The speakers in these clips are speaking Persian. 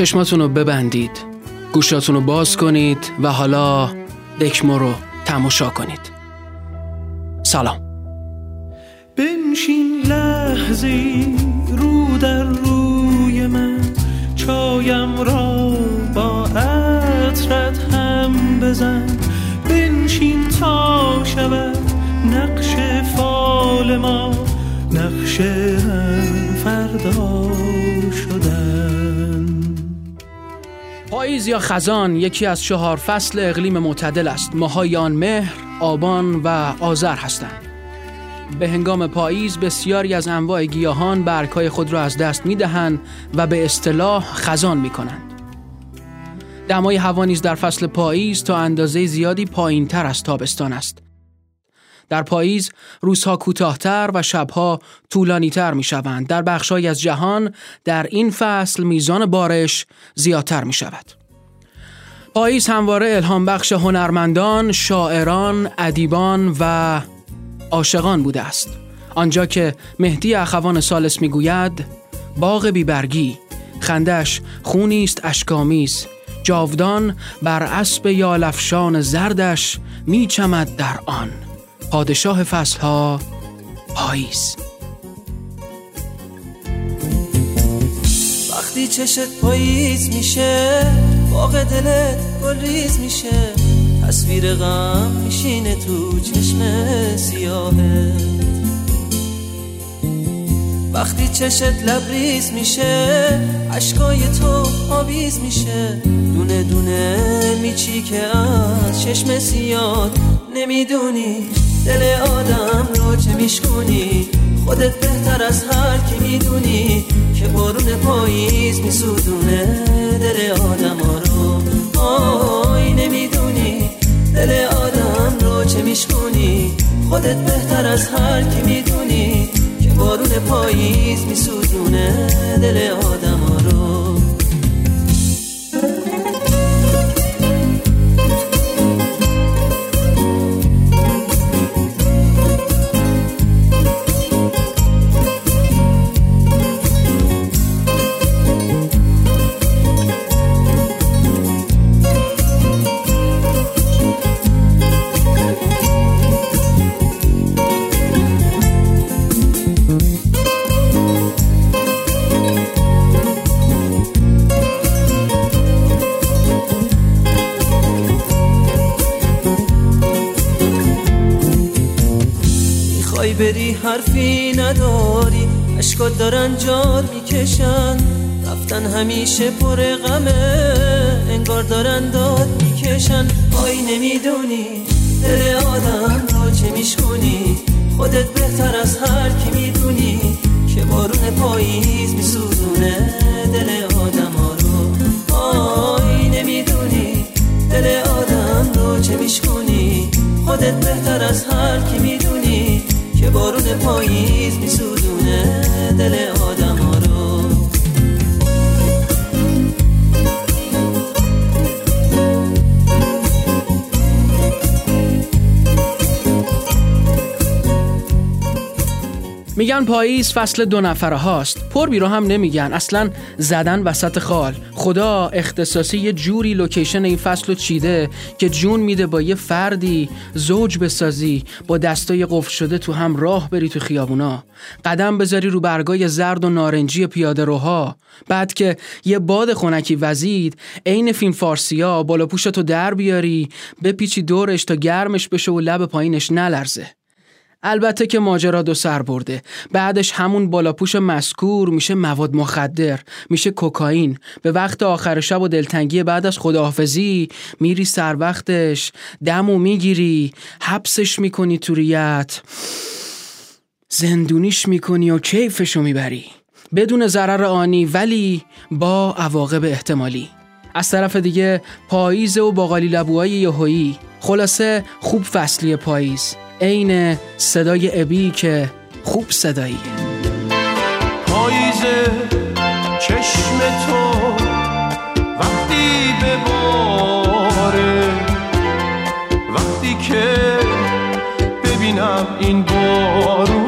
چشماتون رو ببندید. گوشاتون رو باز کنید و حالا دکمو رو تماشا کنید. سلام. بنشین لحظه رو در روی من. چایم را با عطرت هم بزن. بنشین تا شود نقش فال ما نقش فردا شدن پاییز یا خزان یکی از چهار فصل اقلیم معتدل است ماهای آن مهر، آبان و آذر هستند به هنگام پاییز بسیاری از انواع گیاهان برگهای خود را از دست می دهند و به اصطلاح خزان می کنند. دمای هوا نیز در فصل پاییز تا اندازه زیادی پایین تر از تابستان است. در پاییز روزها کوتاهتر و شبها طولانیتر می شوند. در بخشهایی از جهان در این فصل میزان بارش زیادتر می شود. پاییز همواره الهام بخش هنرمندان، شاعران، ادیبان و عاشقان بوده است. آنجا که مهدی اخوان سالس می‌گوید باغ بیبرگی خندش خونی است اشکامیز جاودان بر اسب یالفشان زردش میچمد در آن پادشاه فصلها پاییز. وقتی چشت پاییز میشه باغ دلت گلریز میشه. تصویر غم میشینه تو چشم سیاهه. وقتی چشت لبریز میشه اشکای تو آویز میشه. دونه دونه میچی که از چشم سیاد نمی‌دونی دل آدم رو چه میشکنی خودت بهتر از هر کی می‌دونی که بارون پاییز میسودونه دل آدم ها رو آی نمی‌دونی. دل آدم رو چه میشکنی خودت بهتر از هر کی می‌دونی که بارون پاییز میسودونه دل آدم بری حرفی نداری. اشکات دارن جار می‌کشن. رفتن همیشه پر غمه. انگار دارن داد می‌کشن. آی نمی‌دونی دل آدم رو چه میشکنی. خودت بهتر از هر کی می‌دونی که بارون پاییز میسوزونه دل آدم ها رو. آی نمی‌دونی دل آدم رو چه میشکنی. خودت بهتر از هر کی می‌دونی که بارون پاییز میسودونه دل آدم. میگن پاییز فصل دو نفره هاست. پر بیرو هم نمیگن. اصلا زدن وسط خال. خدا اختصاصی یه جوری لوکیشن این فصل رو چیده که جون میده با یه فردی زوج بسازی با دستای قفل شده تو هم راه بری تو خیابونا. قدم بذاری رو برگای زرد و نارنجی پیاده روها. بعد که یه باد خونکی وزید عین فیلم فارسیا بالا پوشتو در بیاری بپیچی دورش تا گرمش بشه و لب پایینش نلرزه. البته که ماجرا دو سر برده. بعدش همون بالاپوش مسکور میشه مواد مخدر میشه کوکائین. به وقت آخر شب و دلتنگی بعد از خداحافظی. میری سر وقتش دمو می‌گیری حبسش می‌کنی تو ریت. زندونیش می‌کنی و کیفشو می‌بری. بدون ضرر آنی ولی با عواقب احتمالی. از طرف دیگه پاییز و باقالی لبوهای یهویی. خلاصه خوب فصلی پاییز. عین صدای ابی که خوب صدایی. پاییز چشم تو وقتی بباره وقتی که ببینم این بارونه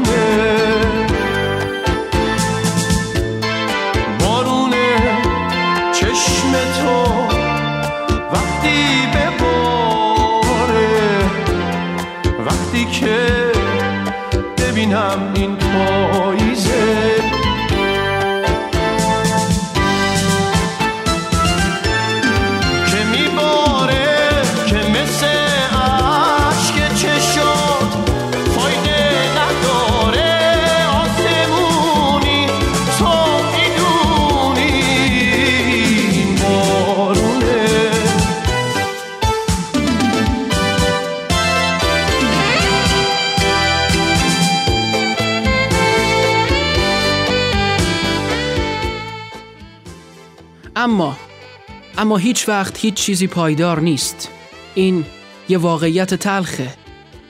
اما هیچ وقت هیچ چیزی پایدار نیست. این یه واقعیت تلخه.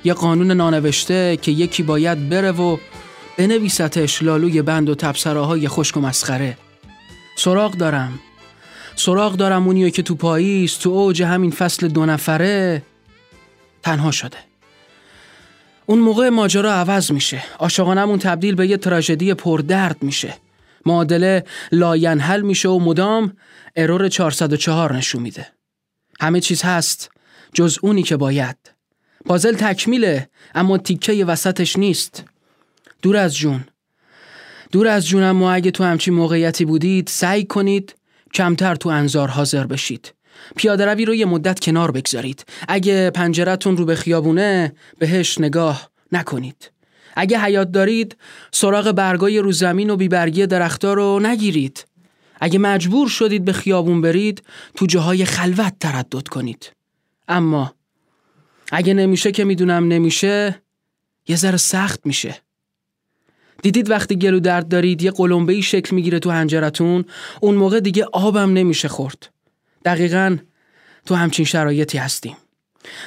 یه قانون نانوشته که یکی باید بره و بنویستش لالوی بند و تبصراهای خشک و مسخره. سراغ دارم. سراغ دارم اونیو که تو پاییز تو اوج همین فصل دو نفره تنها شده. اون موقع ماجرا عوض میشه. عاشقانمون تبدیل به یه تراژدی پردرد میشه. معادله لاینحل میشه و مدام error 404 نشون میده. همه چیز هست جز اونی که باید. پازل تکمیله اما تیکه وسطش نیست. دور از جون. دور از جون اما اگه تو همچین موقعیتی بودید سعی کنید کمتر تو انظار حاضر بشید. پیاده روی رو یه مدت کنار بگذارید. اگه پنجرتون رو به خیابونه بهش نگاه نکنید. اگه حیات دارید سراغ برگای رو زمین و بیبرگی درختار رو نگیرید. اگه مجبور شدید به خیابون برید تو جاهای خلوت تردد کنید. اما اگه نمیشه که می‌دونم نمیشه یه ذره سخت میشه. دیدید وقتی گلو درد دارید یه قلمبه شکل می‌گیره تو هنجرتون اون موقع دیگه آبم نمیشه خورد. دقیقا تو همچین شرایطی هستیم.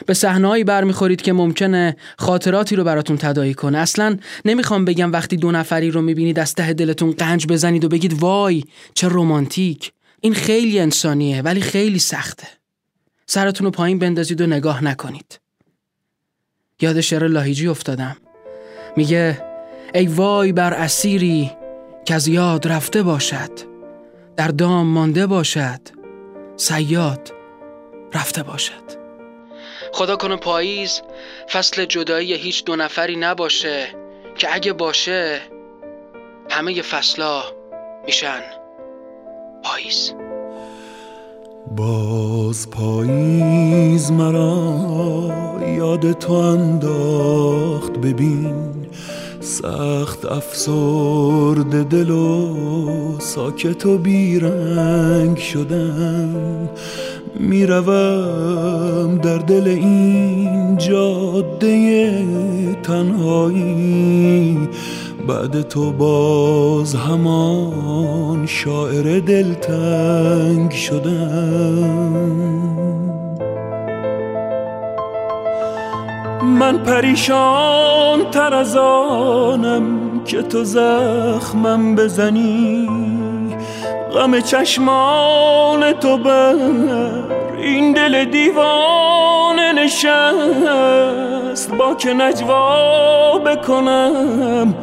به صحنه‌ای برمیخورید که ممکنه خاطراتی رو براتون تدایی کنه. اصلا نمی‌خوام بگم وقتی دو نفری رو می‌بینید از ته دلتون قنج بزنید و بگید وای چه رومانتیک این خیلی انسانیه ولی خیلی سخته. سرتون رو پایین بندازید و نگاه نکنید. یاد شعر لاهیجی افتادم. میگه ای وای بر اسیری که از یاد رفته باشد. در دام مانده باشد. سیاد رفته باشد. خدا کنه پاییز فصل جدایی هیچ دو نفری نباشه که اگه باشه همه فصلا میشن پاییز. باز پاییز مرا یاد تو انداخت ببین. سخت افسرد دل و ساکت و بیرنگ شدم می‌روم در دل این جاده تنهایی. بعد تو باز همان شاعر دلتنگ شدم من پریشان تر از آنم که تو زخمم بزنی. غم چشمان تو بر این دل دیوانه نشست. با که نجوا بکنم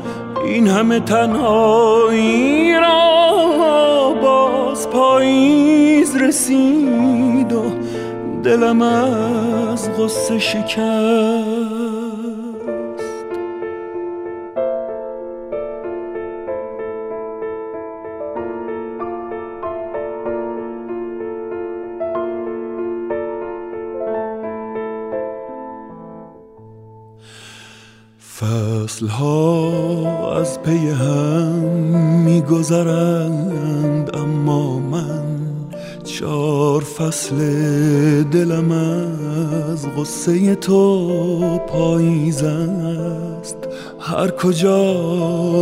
این همه تنهایی را. باز پاییز رسید و دلم از غصه شکست. فصلها از پی هم میگذرند اما من چهار فصل دلم از غصه تو پاییز است. هر کجا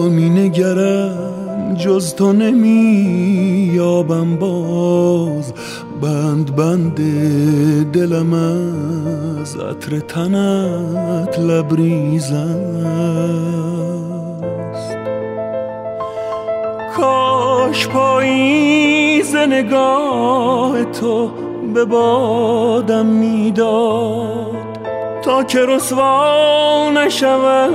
می نگرم جز تو نمی یابم باز. بند بند دلم از عطر تنت لبریز است. کاش پاییز نگاه تو به بادم می‌داد. تا که رسوا نشوم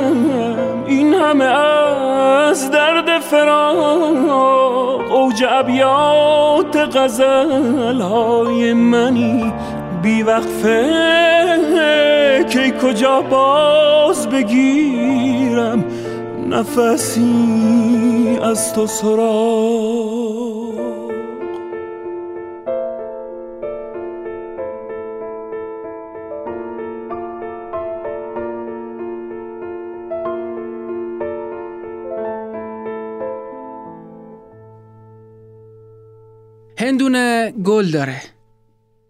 این همه از درد فراق. اوج ابیات غزل های منی بی وقفه. که کجا باز بگیرم؟ نفسی از تو سراغ. هندونه گل داره.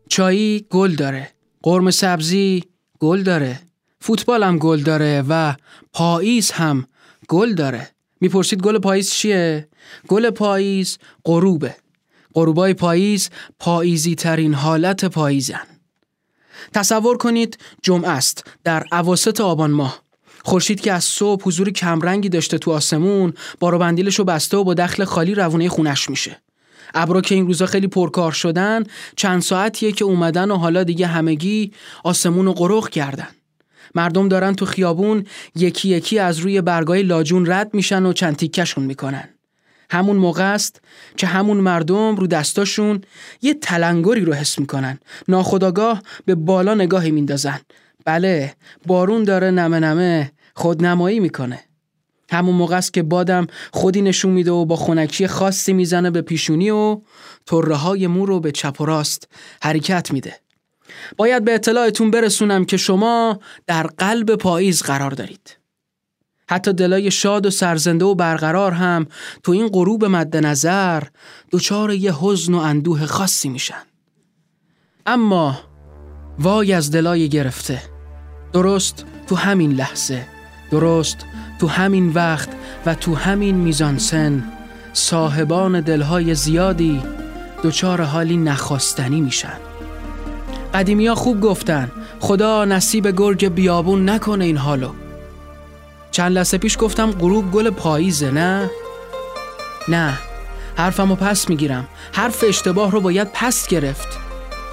چایی گل داره. قرم سبزی گل داره. فوتبال هم گل داره و پاییز هم گل داره. می‌پرسید گل پاییز چیه؟ گل پاییز غروبه. غروبای پاییز پاییزی ترین حالت پاییزن. تصور کنید جمعه است در عواسط آبان ماه. خورشید که از صبح حضور کمرنگی داشته تو آسمون بارو بندیلش رو بسته و با دخل خالی روونه خونش میشه. ابرا که این روزا خیلی پرکار شدن چند ساعتیه که اومدن و حالا دیگه همگی آسمون رو قرق کردن. مردم دارن تو خیابون یکی یکی از روی برگای لاجون رد میشن و چند تیکشون می‌کنن. همون موقع است که همون مردم رو دستاشون یه تلنگری رو حس می‌کنن. ناخداگاه به بالا نگاهی میندازن. بله بارون داره نمه نمه خودنمایی می‌کنه. همون موقع است که بادم خودی نشون میده و با خونکی خاصی می‌زنه به پیشونی و طره های مو رو به چپ و راست حرکت میده. باید به اطلاعتون برسونم که شما در قلب پاییز قرار دارید. حتی دلای شاد و سرزنده و برقرار هم تو این غروب مد نظر دچار یه حزن و اندوه خاصی میشن. اما وای از دلای گرفته درست تو همین لحظه درست تو همین وقت و تو همین میزان سن صاحبان دلهای زیادی دچار حالی نخواستنی میشن قدیمی ها خوب گفتن. خدا نصیب گرگ بیابون نکنه این حالو. چند لحظه پیش گفتم غروب گل پاییزه نه؟ نه. حرفمو پس می‌گیرم. حرف اشتباه رو باید پس گرفت.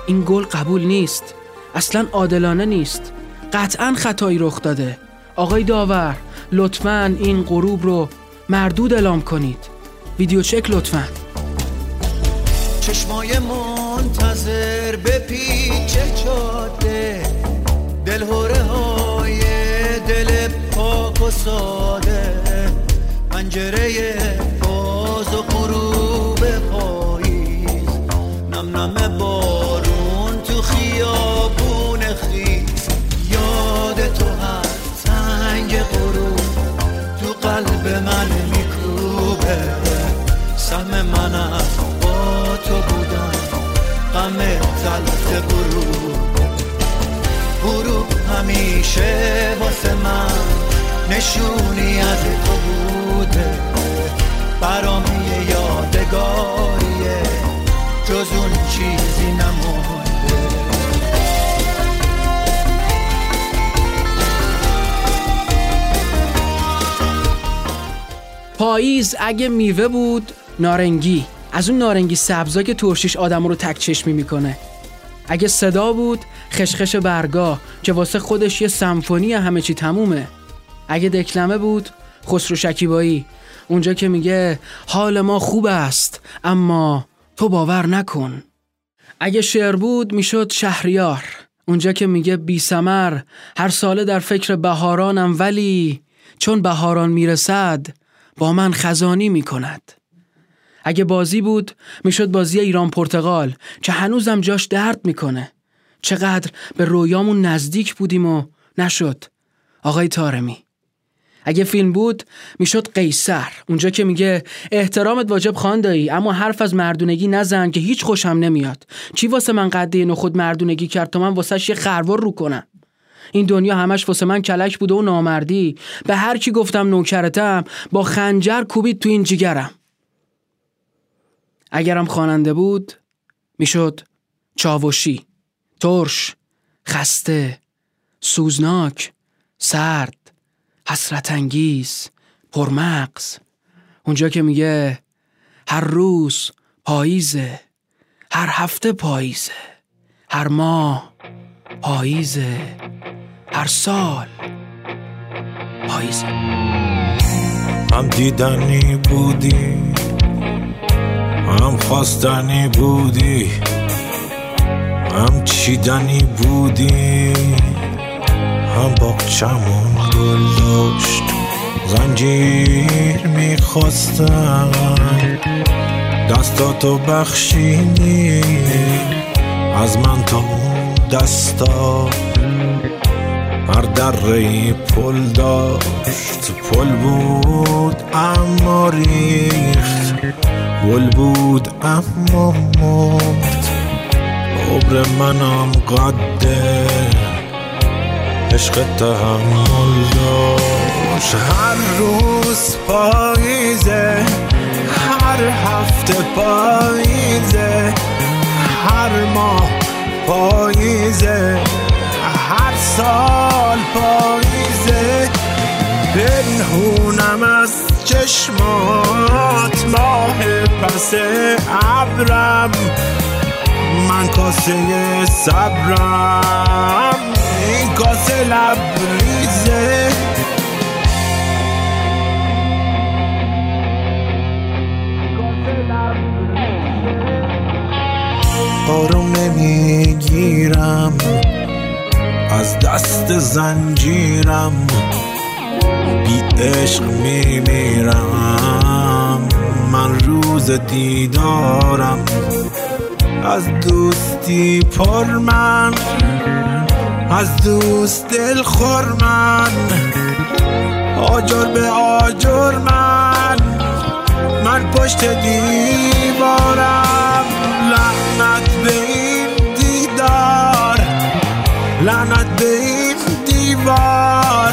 این گل قبول نیست. اصلا عادلانه نیست. قطعا خطایی رخ داده. آقای داور لطفا این غروب رو مردود اعلام کنید. ویدیو چک لطفا. چشمای منتظر به پیچ جاده دلهوره های دل پاک و ساده. پنجره باز و غروب پاییز تلت غروب. غروب همیشه واسه من نشونی از تو بوده. برام یه یادگاریه. جز اون چیزی نمونده. پاییز اگه میوه بود نارنگی. از اون نارنگی سبزا که ترشیش آدم رو تک چشمی می‌کنه. اگه صدا بود خشخش برگا که واسه خودش یه سمفونی همه چی تمومه. اگه دکلمه بود خسرو شکیبایی. اونجا که میگه حال ما خوب است اما تو باور نکن. اگه شعر بود می‌شد شهریار. اونجا که میگه بی سمر هر ساله در فکر بهارانم ولی چون بهاران می‌رسد با من خزانی می‌کند. اگه بازی بود می‌شد بازی ایران پرتغال که هنوزم جاش درد می‌کنه. چقدر به رویامون نزدیک بودیم و نشد. آقای تارمی اگه فیلم بود می‌شد قیصر. اونجا که میگه احترامت واجب خواندایی اما حرف از مردونگی نزن که هیچ خوشم نمیاد. چی واسه من قده نخود مردونگی کرد تا من واسهش یه خروار رو کنم؟ این دنیا همش واسه من کلک بوده و نامردی. به هر کی گفتم نوکرتم با خنجر کوبید تو این جیگرم. اگرم خواننده بود می‌شد چاوشی ترش خسته سوزناک سرد حسرت انگیز پرمغز. اونجا که میگه هر روز پاییزه هر هفته پاییزه هر ماه پاییزه هر سال پاییزه. هم دیدنی بودی هم خواستنی بودی هم چیدنی بودی هم باقچمون گل داشت. زنجیر می‌خواستم دستاتو بخشینی از من تا اون دستا. هر دره پل داشت پل بود اما ریخت. گل بود اما مرد. عبر منم قده. عشق تحمل داشت. هر روز پاییزه هر هفته پاییزه هر ماه پاییزه هر سال پاییزه. پنهونم از چشمات ماه پس ابرم. من کاسه صبرم. این کاسه لبریزه. آروم نمی‌گیرم. از دست زنجیرم. بی عشق میمیرم. من روز دیدارم. از دوستی پر من. از دوست دل خور من. آجر به آجر من. من پشت دیوارم. لعنت به این دیدار. لعنت به این دیوار.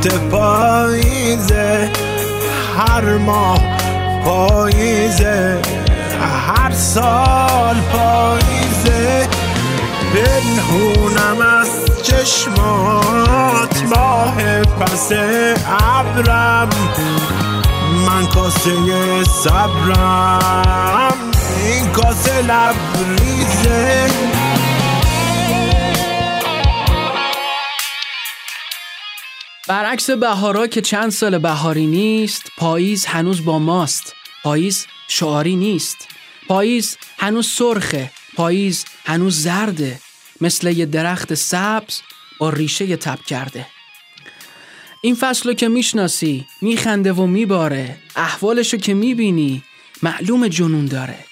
هفته پاییزه هر ماه پاییزه هر سال پاییزه پنهونم از چشمات ماه پس ابرم من کاسه صبرم. این کاسه لبریزه. برعکس بهارا که چند سال بهاری نیست پاییز هنوز با ماست. پاییز شعاری نیست. پاییز هنوز سرخه. پاییز هنوز زرده. مثل یه درخت سبز با ریشه تب کرده. این فصل که می‌شناسی میخنده و میباره. احوالشو که می‌بینی معلوم جنون داره.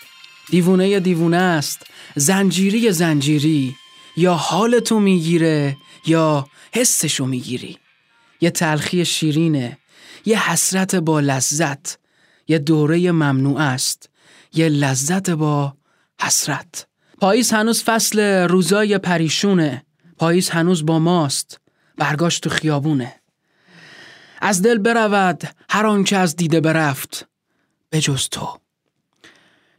دیوونه دیوونه است زنجیری زنجیری. یا حالتو می‌گیره یا حسشو می‌گیری. یه تلخی شیرینه یه حسرت با لذت یه دوره ممنوع است یه لذت با حسرت. پاییز هنوز فصل روزای پریشونه پاییز هنوز با ماست برگاش تو خیابونه. از دل برود هر آنچه از دیده برفت بجز تو.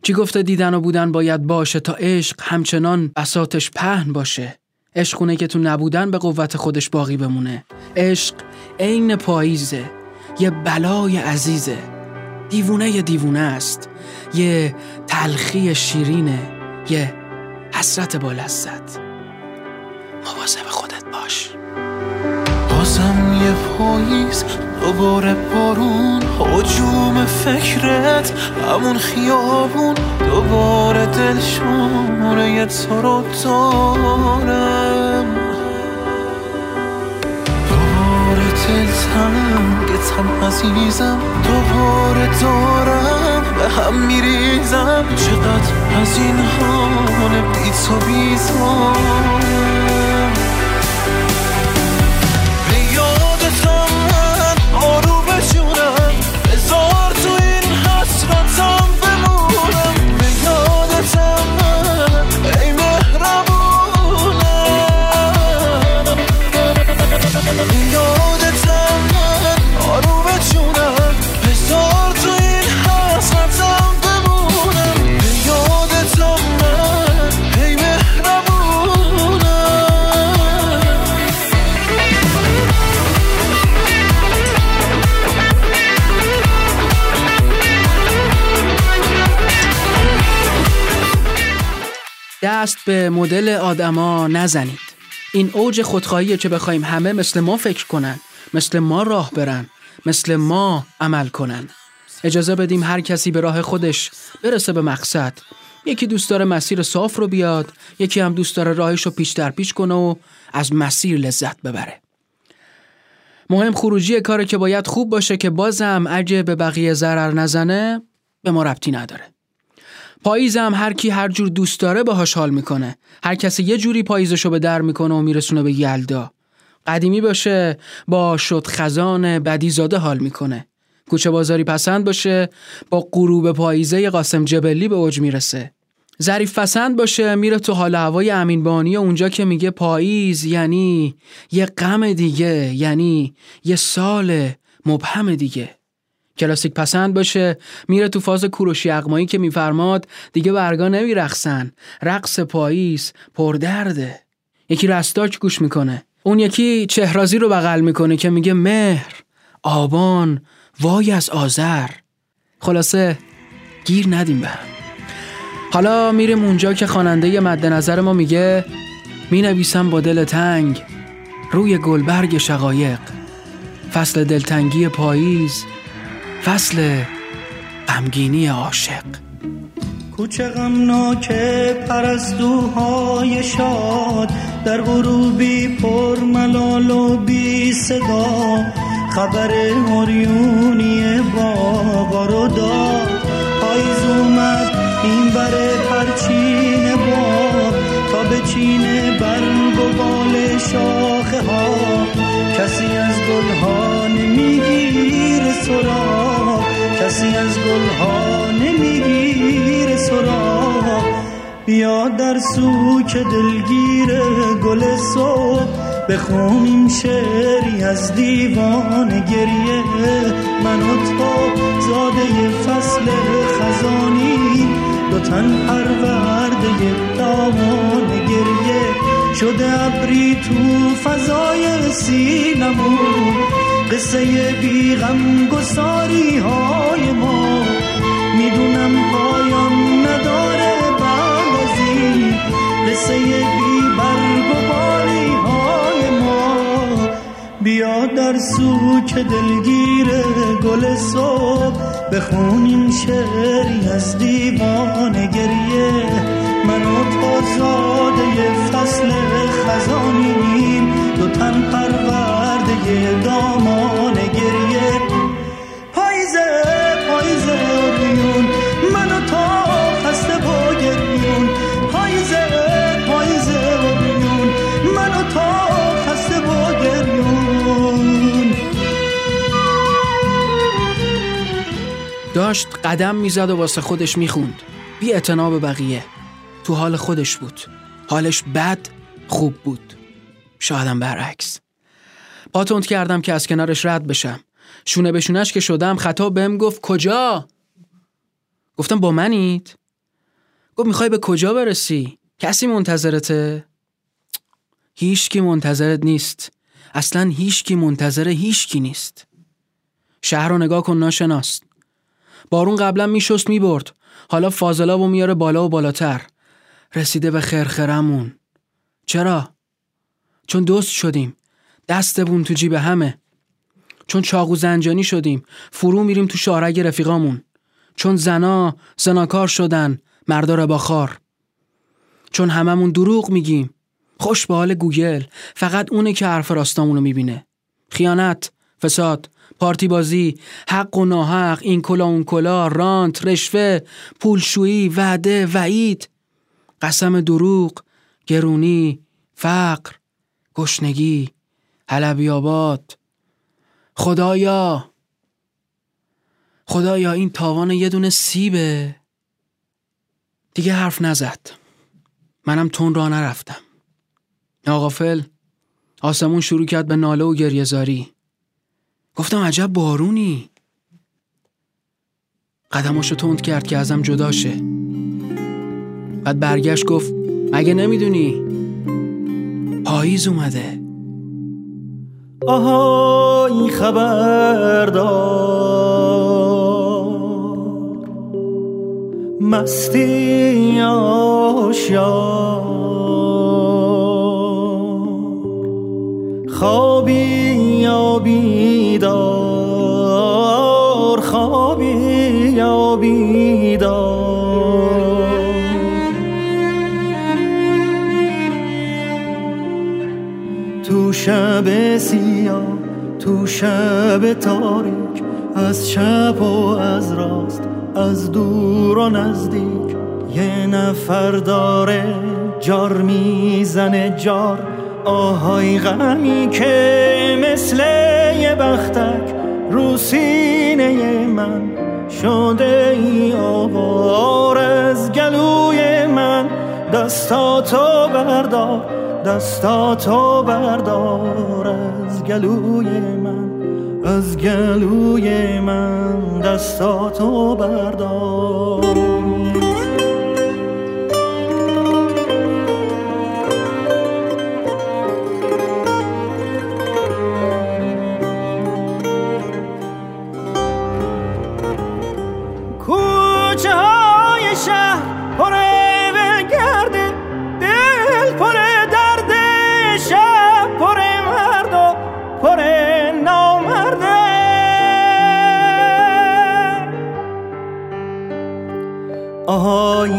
چی گفته دیدن و بودن باید باشه تا عشق همچنان بساتش پهن باشه؟ عشقونه که تو نبودن به قوت خودش باقی بمونه. عشق عین پاییزه یه بلای عزیزه. دیوونه دیوونه است یه تلخی شیرینه یه حسرت با لذت. مواظب خودت باش. بازم یه پاییز دوباره بارون حجوم فکرت همون خیابون. دوباره دل شماره تو رو دارم. دوباره دل تنگتم عزیزم. دوباره دارم به هم میریزم. چقدر از این حال بی تو بیزارم. دست به مدل آدما نزنید. این اوج خودخواهیه که بخوایم همه مثل ما فکر کنن مثل ما راه برن مثل ما عمل کنن. اجازه بدیم هر کسی به راه خودش برسه به مقصد. یکی دوست داره مسیر صاف رو بیاد یکی هم دوست داره راهش رو پیش در پیش کنه و از مسیر لذت ببره. مهم خروجی کاره که باید خوب باشه که بازم اگه به بقیه ضرر نزنه به ما ربطی نداره. پاییزم هر کی هر جور دوست داره باهاش حال می‌کنه. هر کسی یه جوری پاییزشو به در می‌کنه و میرسونه به یلدا. قدیمی باشه با شد خزان بدیزاده حال می‌کنه. کوچه بازاری پسند باشه با غروب پاییزه قاسم جبلی به اوج می‌رسه. ظریف پسند باشه میره تو حال هوای امین بانی اونجا که میگه پاییز یعنی یه غم دیگه یعنی یه سال مبهم دیگه. کلاسیک پسند باشه. میره تو فاز کوروشی اقمایی که میفرماد دیگه برگا نمیرقصن. رقص پاییز پردرده. یکی رستاک گوش می‌کنه. اون یکی چهرازی رو بغل می‌کنه که میگه مهر آبان وای از آذر. خلاصه گیر ندیم به حالا میریم اونجا که خواننده مد نظر ما میگه می نویسم با دل تنگ روی گلبرگ شقایق. فصل دلتنگی پاییز فصل غمگینی عاشق. کوچه غمناک پرستوهای شاد در غروبی پر ملال و بی صدا. خبر اوریونی باغا رو داد پاییز اومد این بر پرچین باغ تا به چین برگ و بال شاخه ها. کسی از گلها نمیگیر سراغ. کسی از گلها نمیگیر سراغ. بیا در سوک دلگیر گل صبح. بخونیم شعری از دیوان گریه. من و تو زاده فصل خزانی. دو تن پرورده دامان گریه. شده ابری تو فضای سینمون قصه بیغم گساری های ما. می‌دونم پایان نداره بعد از این قصه بی برگ های ما. بیا در سوک دلگیر گل صبح بخونیم شعری از دیوان گریه. من و تو زاده فصل خزانیم. دو تن دامان گریه. پاییزه پاییزه اوریون من و تو خسته با گریون. پاییزه پاییزه اوریون من و تو خسته با گریون. داشت قدم می‌زد و واسه خودش می‌خوند. بی به بقیه. تو حال خودش بود. حالش بد خوب بود. شایدم برعکس. پاتوند کردم که از کنارش رد بشم. شونه به شونش که شدم خطا بهم گفت کجا؟ گفتم با منید گفت می‌خوای به کجا برسی؟ کسی منتظرته؟ هیچکی منتظرت نیست. اصلا هیچکی منتظر هیچکی نیست. شهر رو نگاه کن ناشناست بارون قبلا میشست می‌برد. حالا فاضلاب و میاره بالا و بالاتر. رسیده به خرخرمون. چرا؟ چون دوست شدیم. دستمون تو جیب همه. چون چاقو زنجانی شدیم فرو میریم تو شارگ رفیقامون. چون زنا زناکار شدن مردا باخار چون هممون دروغ میگیم خوش به حال گوگل فقط اونه که حرف راستامونو می‌بینه. خیانت فساد پارتی بازی حق و ناحق این کلا اون کلا رانت رشوه پولشویی وعده وعید. قسم دروغ گرونی فقر گشنگی. حلبیابات خدایا. خدایا این تاوان یه دونه سیبه. دیگه حرف نزد. منم تون را نرفتم. ناغافل آسمون شروع کرد به ناله و گریهزاری گفتم عجب بارونی. قدماشو تند کرد که ازم جدا شه. بعد برگشت گفت مگه نمی‌دونی؟ پاییز اومده. آها این خبر دار مستی آشیار خوابی یا بیدار خوابی یا بیدار. تو شب سیاه تو شب تاریک از چپ و از راست از دور و نزدیک. یه نفر داره جار می‌زنه جار آهای غمی که مثل یه بختک رو من. شده ای آوار از گلوی من دستاتو بردار. دستاتو بردار از گلوی من از گلوی من. دستاتو بردار.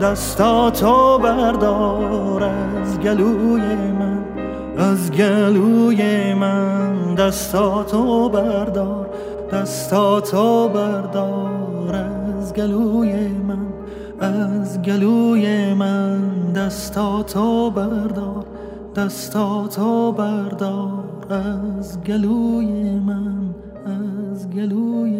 دستاتو بردار از گلوی من از گلوی من. دستاتو بردار دستاتو بردار از گلوی من از گلوی من. دستاتو بردار دستاتو بردار از گلوی من از گلوی